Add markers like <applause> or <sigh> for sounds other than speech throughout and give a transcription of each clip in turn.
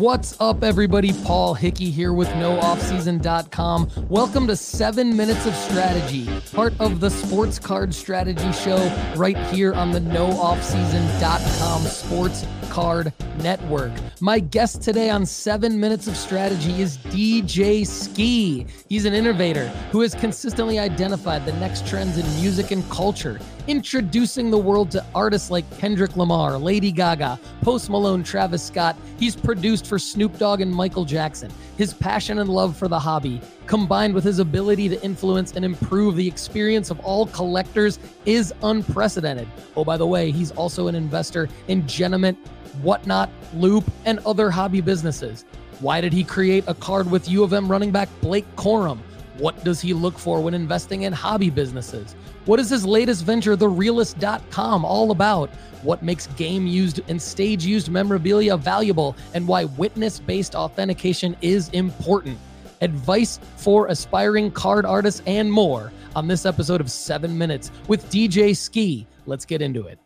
What's up, everybody? Paul Hickey here with NoOffSeason.com. Welcome to Seven Minutes of Strategy, part of the Sports Card Strategy Show, right here on the NoOffSeason.com Sports Card Network. My guest today on Seven Minutes of Strategy is DJ Skee. He's an innovator who has consistently identified the next trends in music and culture, introducing the world to artists like Kendrick Lamar, Lady Gaga, Post Malone, Travis Scott. He's produced for Snoop Dogg and Michael Jackson. His passion and love for the hobby, combined with his ability to influence and improve the experience of all collectors, is unprecedented. Oh, by the way, he's also an investor in Genamint, Whatnot, Loop, and other hobby businesses. Why did he create a card with U of M running back Blake Corum? What does he look for when investing in hobby businesses? What is his latest venture, TheRealest.com, all about? What makes game used and stage used memorabilia valuable, and why witness based authentication is important? Advice for aspiring card artists and more on this episode of Seven Minutes with DJ Skee. Let's get into it.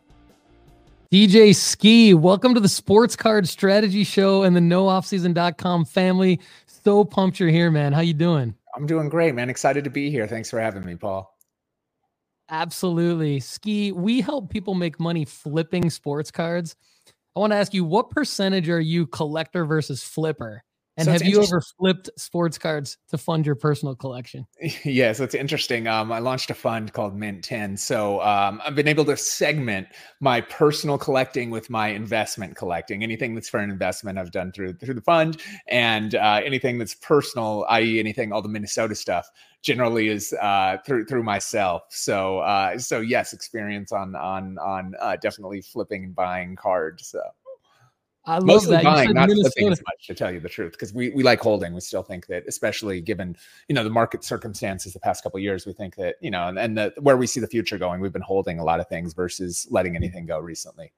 DJ Skee, welcome to the Sports Card Strategy Show and the NoOffSeason.com family. So pumped you're here, man. How you doing? I'm doing great, man. Excited to be here. Thanks for having me, Paul. Absolutely. Skee, we help people make money flipping sports cards. I want to ask you, what percentage are you collector versus flipper? And so have you ever flipped sports cards to fund your personal collection? <laughs> Yeah, so it's interesting. Um, I launched a fund called Mint 10. So um, I've been able to segment my personal collecting with my investment collecting. Anything that's for an investment, I've done through through the fund, and uh, anything that's personal, i.e., anything all the Minnesota stuff, generally is uh, through through myself. So uh, so yes, experience on on on uh, definitely flipping and buying cards. So. I love Mostly that. buying, not Minnesota. flipping as much, to tell you the truth, because we we like holding. We still think that, especially given you know the market circumstances the past couple years, we think that you know, and, and the where we see the future going, we've been holding a lot of things versus letting anything go recently.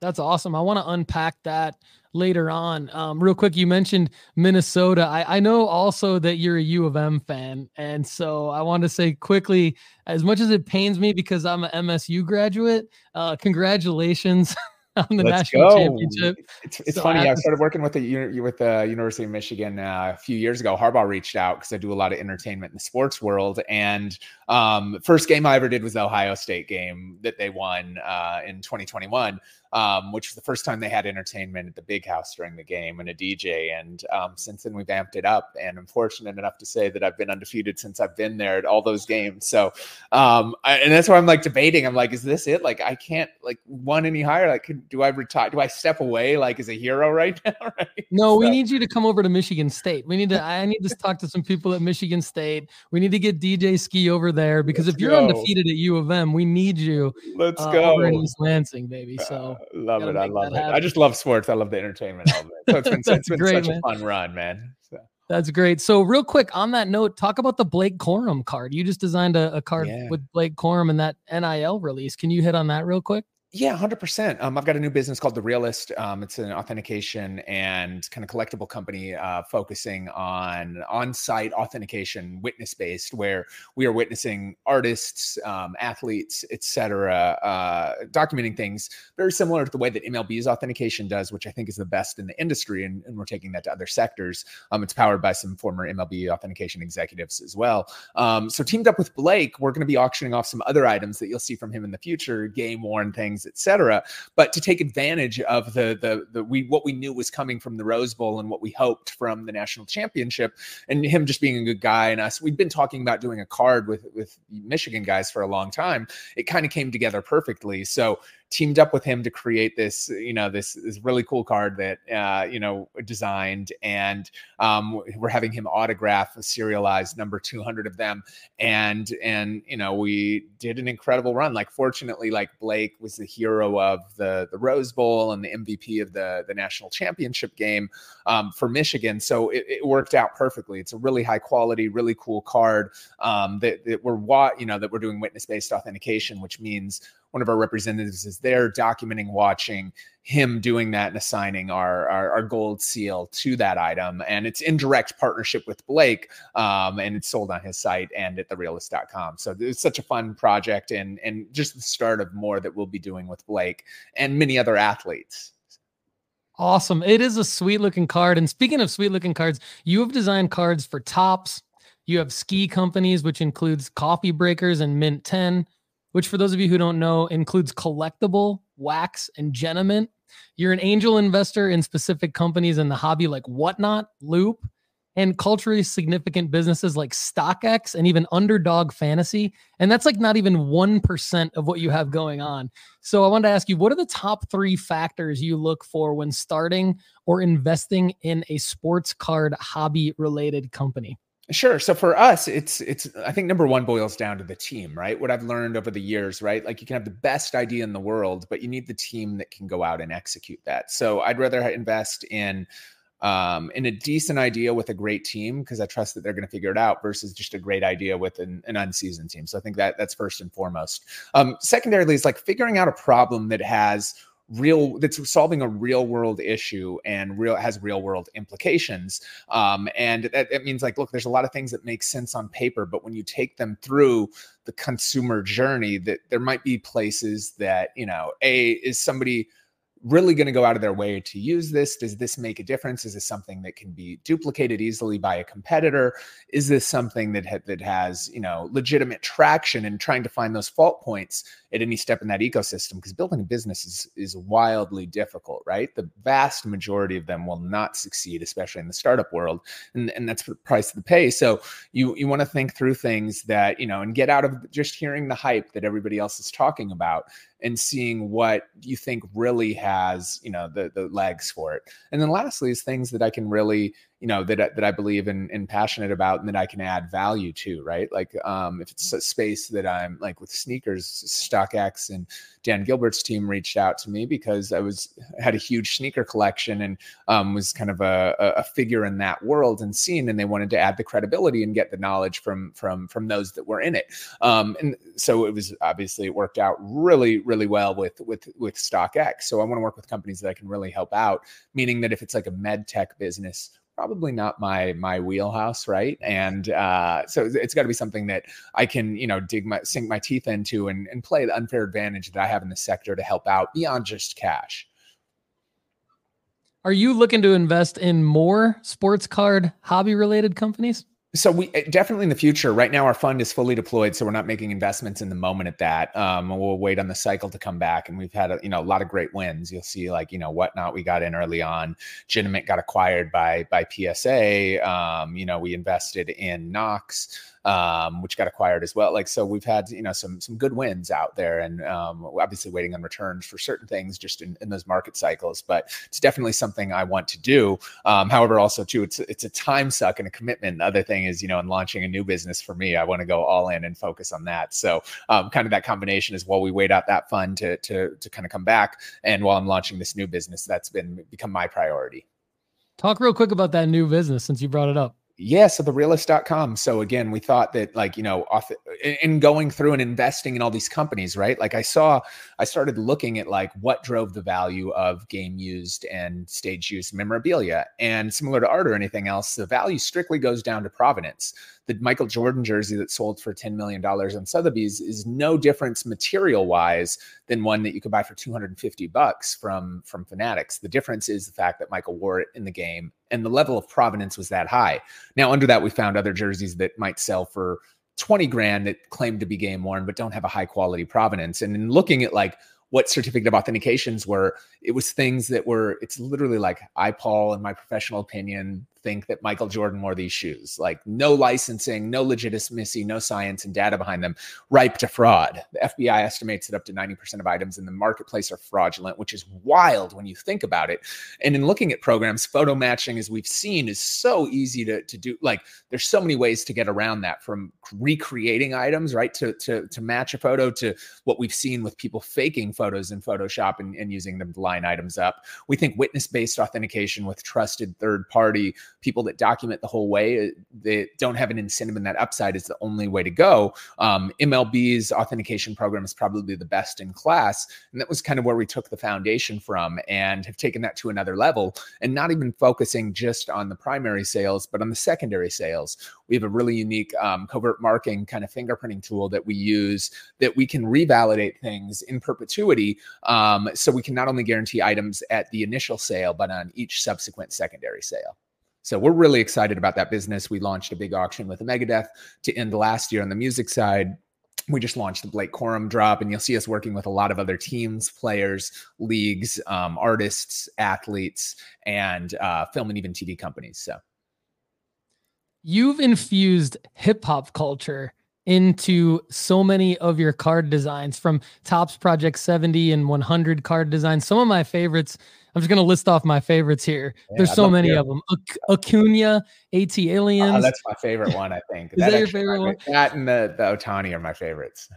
That's awesome. I want to unpack that later on. Um, real quick, you mentioned Minnesota. I, I know also that you're a U of M fan. And so I want to say quickly, as much as it pains me because I'm an MSU graduate, uh, congratulations <laughs> on the Let's national go. championship. It's, it's so funny. I, I, started working with the with the University of Michigan uh, a few years ago. Harbaugh reached out because I do a lot of entertainment in the sports world, and um, first game I ever did was the Ohio State game that they won uh, in 2021 um, which was the first time they had entertainment at the big house during the game and a DJ. And um, since then, we've amped it up. And I'm fortunate enough to say that I've been undefeated since I've been there at all those games. So, um, I, and that's why I'm like debating. I'm like, is this it? Like, I can't like one any higher. Like, do I retire? Do I step away like as a hero <laughs> right now? <laughs> Right? No, so. we need you to come over to Michigan State. We need to. I need to talk to some people at Michigan State. We need to get DJ Skee over there because Let's if you're go. undefeated at U of M, we need you. Let's uh, go over in East Lansing, baby. So love it. I love it. Happen. I just love sports. I love the entertainment element. So it's been, <laughs> it's been great, such man. a fun run, man. So. That's great. So, real quick on that note, talk about the Blake Corum card. You just designed a, a card yeah. with Blake Corum and that NIL release. Can you hit on that real quick? Yeah, 100%. Um, I've got a new business called The Realest. Um, it's an authentication and kind of collectible company uh, focusing on on site authentication, witness based, where we are witnessing artists, um, athletes, etc., uh, documenting things very similar to the way that MLB's authentication does, which I think is the best in the industry. And, and we're taking that to other sectors. Um, it's powered by some former MLB authentication executives as well. Um, so, teamed up with Blake, we're going to be auctioning off some other items that you'll see from him in the future, game worn things etc. But to take advantage of the the the we what we knew was coming from the Rose Bowl and what we hoped from the national championship, and him just being a good guy and us, we've been talking about doing a card with with Michigan guys for a long time. It kind of came together perfectly. So teamed up with him to create this, you know, this this really cool card that uh, you know designed, and um, we're having him autograph a serialized number 200 of them, and and you know we did an incredible run. Like fortunately, like Blake was the hero of the the Rose Bowl and the MVP of the the national championship game um, for Michigan, so it, it, worked out perfectly. It's a really high quality, really cool card um, that, that we're what you know that we're doing witness based authentication, which means one of our representatives is there documenting, watching him doing that and assigning our, our, our gold seal to that item. And it's in direct partnership with Blake. Um, and it's sold on his site and at therealest.com. So it's such a fun project and, and just the start of more that we'll be doing with Blake and many other athletes. Awesome. It is a sweet looking card. And speaking of sweet looking cards, you have designed cards for Topps. You have Skee companies, which includes Coffee Breakers and Mint 10, which, for those of you who don't know, includes collectible, wax, and Genamint. You're an angel investor in specific companies in the hobby like Whatnot, Loop, and culturally significant businesses like StockX and even Underdog Fantasy. And that's like not even 1% of what you have going on. So I wanted to ask you, what are the top three factors you look for when starting or investing in a sports card hobby related company? Sure. So for us, it's it's I think number one boils down to the team, right? What I've learned over the years, right? Like you can have the best idea in the world, but you need the team that can go out and execute that. So I'd rather invest in um, in a decent idea with a great team because I trust that they're going to figure it out versus just a great idea with an, an unseasoned team. So I think that that's first and foremost. Um, secondarily, is like figuring out a problem that has real that's solving a real world issue and real has real world implications um, and that, that means like look there's a lot of things that make sense on paper but when you take them through the consumer journey that there might be places that you know a is somebody really going to go out of their way to use this? Does this make a difference? Is this something that can be duplicated easily by a competitor? Is this something that ha- that has you know legitimate traction and trying to find those fault points at any step in that ecosystem? Because building a business is is wildly difficult, right? The vast majority of them will not succeed, especially in the startup world, and and that's the price of the pay. So you you want to think through things that you know and get out of just hearing the hype that everybody else is talking about and seeing what you think really has you know the the legs for it. And then lastly is things that i can really you know that that I believe in and passionate about and that I can add value to, right? Like um, if it's a space that I'm like with sneakers, StockX and Dan Gilbert's team reached out to me because I was had a huge sneaker collection and um, was kind of a, a figure in that world and scene, and they wanted to add the credibility and get the knowledge from from from those that were in it. Um, and so it was obviously it worked out really really well with with with StockX. So I want to work with companies that I can really help out, meaning that if it's like a med tech business probably not my my wheelhouse right? And uh, so it's got to be something that i can you know dig my sink my teeth into and, and play the unfair advantage that i have in the sector to help out beyond just cash. Are you looking to invest in more sports card hobby related companies so we eh, definitely in the future. Right now, our fund is fully deployed, so we're not making investments in the moment at that. Um, we'll wait on the cycle to come back, and we've had a, you know a lot of great wins. You'll see like you know whatnot we got in early on. Genamint got acquired by by PSA. Um, you know we invested in Knox um, which got acquired as well. Like so, we've had you know some some good wins out there, and um, obviously waiting on returns for certain things just in, in those market cycles. But it's definitely something I want to do. Um, however, also too, it's it's a time suck and a commitment. The other thing is you know in launching a new business for me, I want to go all in and focus on that. So um, kind of that combination is while we wait out that fund to to to kind of come back, and while I'm launching this new business, that's been become my priority. Talk real quick about that new business since you brought it up yeah so the realest.com so again we thought that like you know in going through and investing in all these companies right? Like i saw i started looking at like what drove the value of game used and stage use memorabilia. And similar to art or anything else the value strictly goes down to provenance the Michael Jordan jersey that sold for $10 million on Sotheby's is no difference material wise than one that you could buy for 250 bucks from, from Fanatics. The difference is the fact that Michael wore it in the game and the level of provenance was that high. Now, under that, we found other jerseys that might sell for 20 grand that claim to be game worn, but don't have a high quality provenance. And in looking at like what certificate of authentications were, it was things that were, it's literally like I, Paul, in my professional opinion, think that Michael Jordan wore these shoes. Like no licensing, no legitimacy, no science and data behind them, ripe to fraud. The FBI estimates that up to 90% of items in the marketplace are fraudulent, which is wild when you think about it. And in looking at programs, photo matching, as we've seen, is so easy to, to do. Like there's so many ways to get around that from recreating items, right? To, to, to match a photo to what we've seen with people faking photos in Photoshop and, and using them to line items up. We think witness based authentication with trusted third party people that document the whole way. Uh, don't have an incentive and that upside is the only way to go. Um, MLB's authentication program is probably the best in class. And that was kind of where we took the foundation from and have taken that to another level and not even focusing just on the primary sales, but on the secondary sales. We have a really unique um, covert marking kind of fingerprinting tool that we use that we can revalidate things in perpetuity. Um, so we can not only guarantee items at the initial sale, but on each subsequent secondary sale. So we're really excited about that business. We launched a big auction with Megadeth to end last year on the music side. We just launched the Blake Corum drop, and you'll see us working with a lot of other teams, players, leagues, um, artists, athletes, and uh, film and even TV companies. So you've infused hip hop culture into so many of your card designs from Topps Project 70 and 100 card designs. Some of my favorites, I'm just going to list off my favorites here. Yeah, There's so many of them. Acuna, AT ah, Aliens. Oh, that's my favorite one, I think. Is that, that your favorite one? That and the, the Ohtani are my favorites.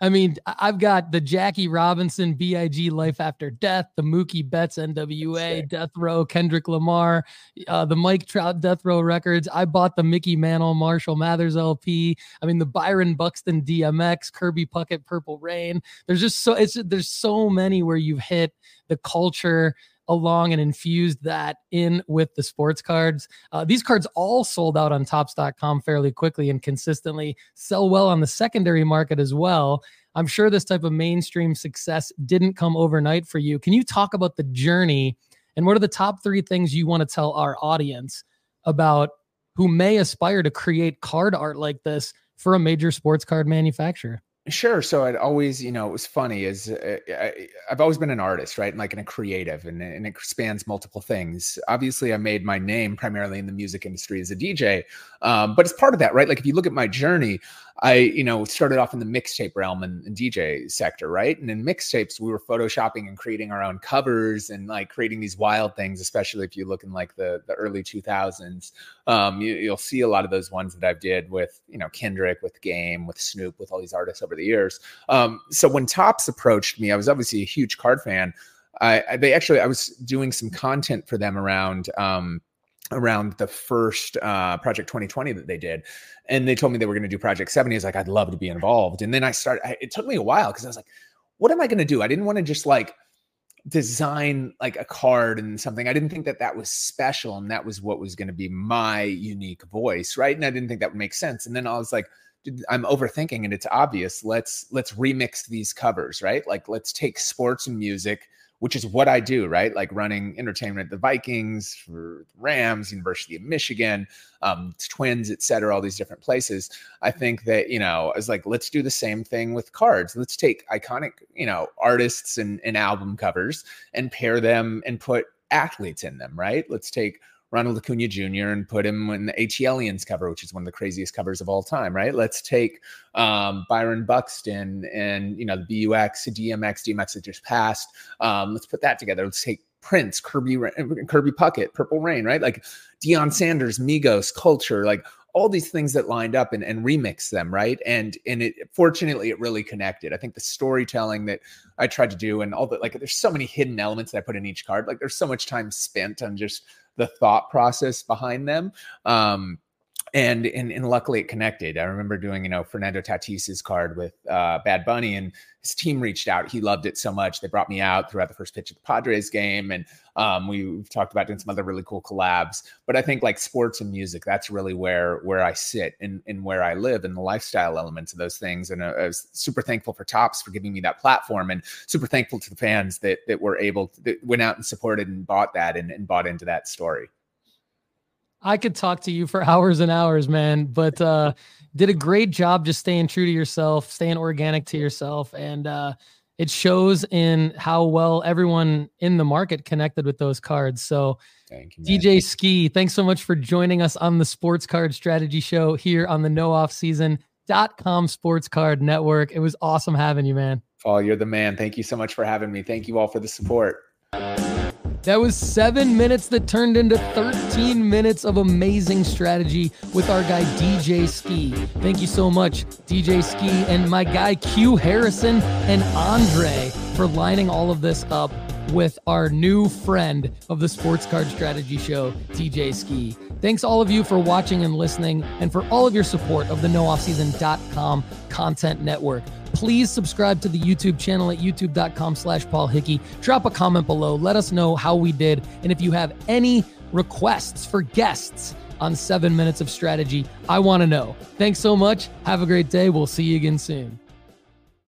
I mean, I've got the Jackie Robinson BIG Life After Death, the Mookie Betts NWA Death Row, Kendrick Lamar, uh, the Mike Trout Death Row records. I bought the Mickey Mantle Marshall Mathers LP. I mean, the Byron Buxton DMX, Kirby Puckett Purple Rain. There's just so it's there's so many where you've hit the culture along and infused that in with the sports cards. Uh, these cards all sold out on topps.com fairly quickly and consistently sell well on the secondary market as well. I'm sure this type of mainstream success didn't come overnight for you. Can you talk about the journey and what are the top three things you want to tell our audience about who may aspire to create card art like this for a major sports card manufacturer? Sure. So I'd always, you know, it was funny is uh, I, have always been an artist, right? And like in a creative and, and it spans multiple things. Obviously I made my name primarily in the music industry as a DJ. Um, but it's part of that, right? Like if you look at my journey, I, you know, started off in the mixtape realm and, and, DJ sector, right? And in mixtapes, we were photoshopping and creating our own covers and like creating these wild things, especially if you look in like the the early 2000s. Um, you, will see a lot of those ones that I've did with, you know, Kendrick, with Game, with Snoop, with all these artists over the years. Um, so when Topps approached me, I was obviously a huge card fan. I, I they actually I was doing some content for them around um, around the first uh, project 2020 that they did. And they told me they were going to do project 70 i was like i'd love to be involved. And then i started I, it took me a while because i was like what am i going to do? I didn't want to just like design like a card and something. I didn't think that that was special and that was what was going to be my unique voice right? And i didn't think that would make sense. And then i was like i'm overthinking and it's obvious let's let's remix these covers right like let's take sports and music which is what I do, right? Like running entertainment, the Vikings, for Rams, University of Michigan, um, Twins, et cetera, all these different places. I think that, you know, I was like, let's do the same thing with cards. Let's take iconic, you know, artists and, and album covers and pair them and put athletes in them, right? Let's take Ronald Acuna Jr. and put him in the ATLiens cover, which is one of the craziest covers of all time, right? Let's take um, Byron Buxton and you know the BUX, DMX, DMX that just passed. Um, let's put that together. Let's take Prince, Kirby, Kirby Puckett, Purple Rain, right? Like Deion Sanders, Migos, Culture, like all these things that lined up and, and remix them, right? And and it fortunately it really connected. I think the storytelling that I tried to do and all that, like there's so many hidden elements that I put in each card. Like there's so much time spent on just the thought process behind them. Um, and, and and luckily it connected. I remember doing you know Fernando Tatis's card with uh, Bad Bunny, and his team reached out. He loved it so much they brought me out throughout the first pitch of the Padres game, and um, we, talked about doing some other really cool collabs. But I think like sports and music, that's really where where I sit and and where I live, and the lifestyle elements of those things. And I, I was super thankful for Topps for giving me that platform, and super thankful to the fans that that were able to, that went out and supported and bought that and, and bought into that story. I could talk to you for <laughs> hours and hours, man, but uh did a great job just staying true to yourself, staying organic to yourself and uh it shows in how well everyone in the market connected with those cards. So you, DJ Skee, thanks so much for joining us on the Sports Card Strategy Show here on the No Off Season dot com sports card network. It was awesome having you, man. Paul, you're the man. Thank you so much for having me. Thank you all for the support. That was seven minutes that turned into 13 minutes of amazing strategy with our guy DJ Skee. Thank you so much, DJ Skee, and my guy Q Harrison and Andre for lining all of this up with our new friend of the Sports Card Strategy Show, DJ Skee. Thanks all of you for watching and listening and for all of your support of the nooffseason.com content network. Please subscribe to the YouTube channel at youtube.com slash Paul Hickey. Drop a comment below. Let us know how we did. And if you have any requests for guests on seven minutes of strategy, I want to know. Thanks so much. Have a great day. We'll see you again soon.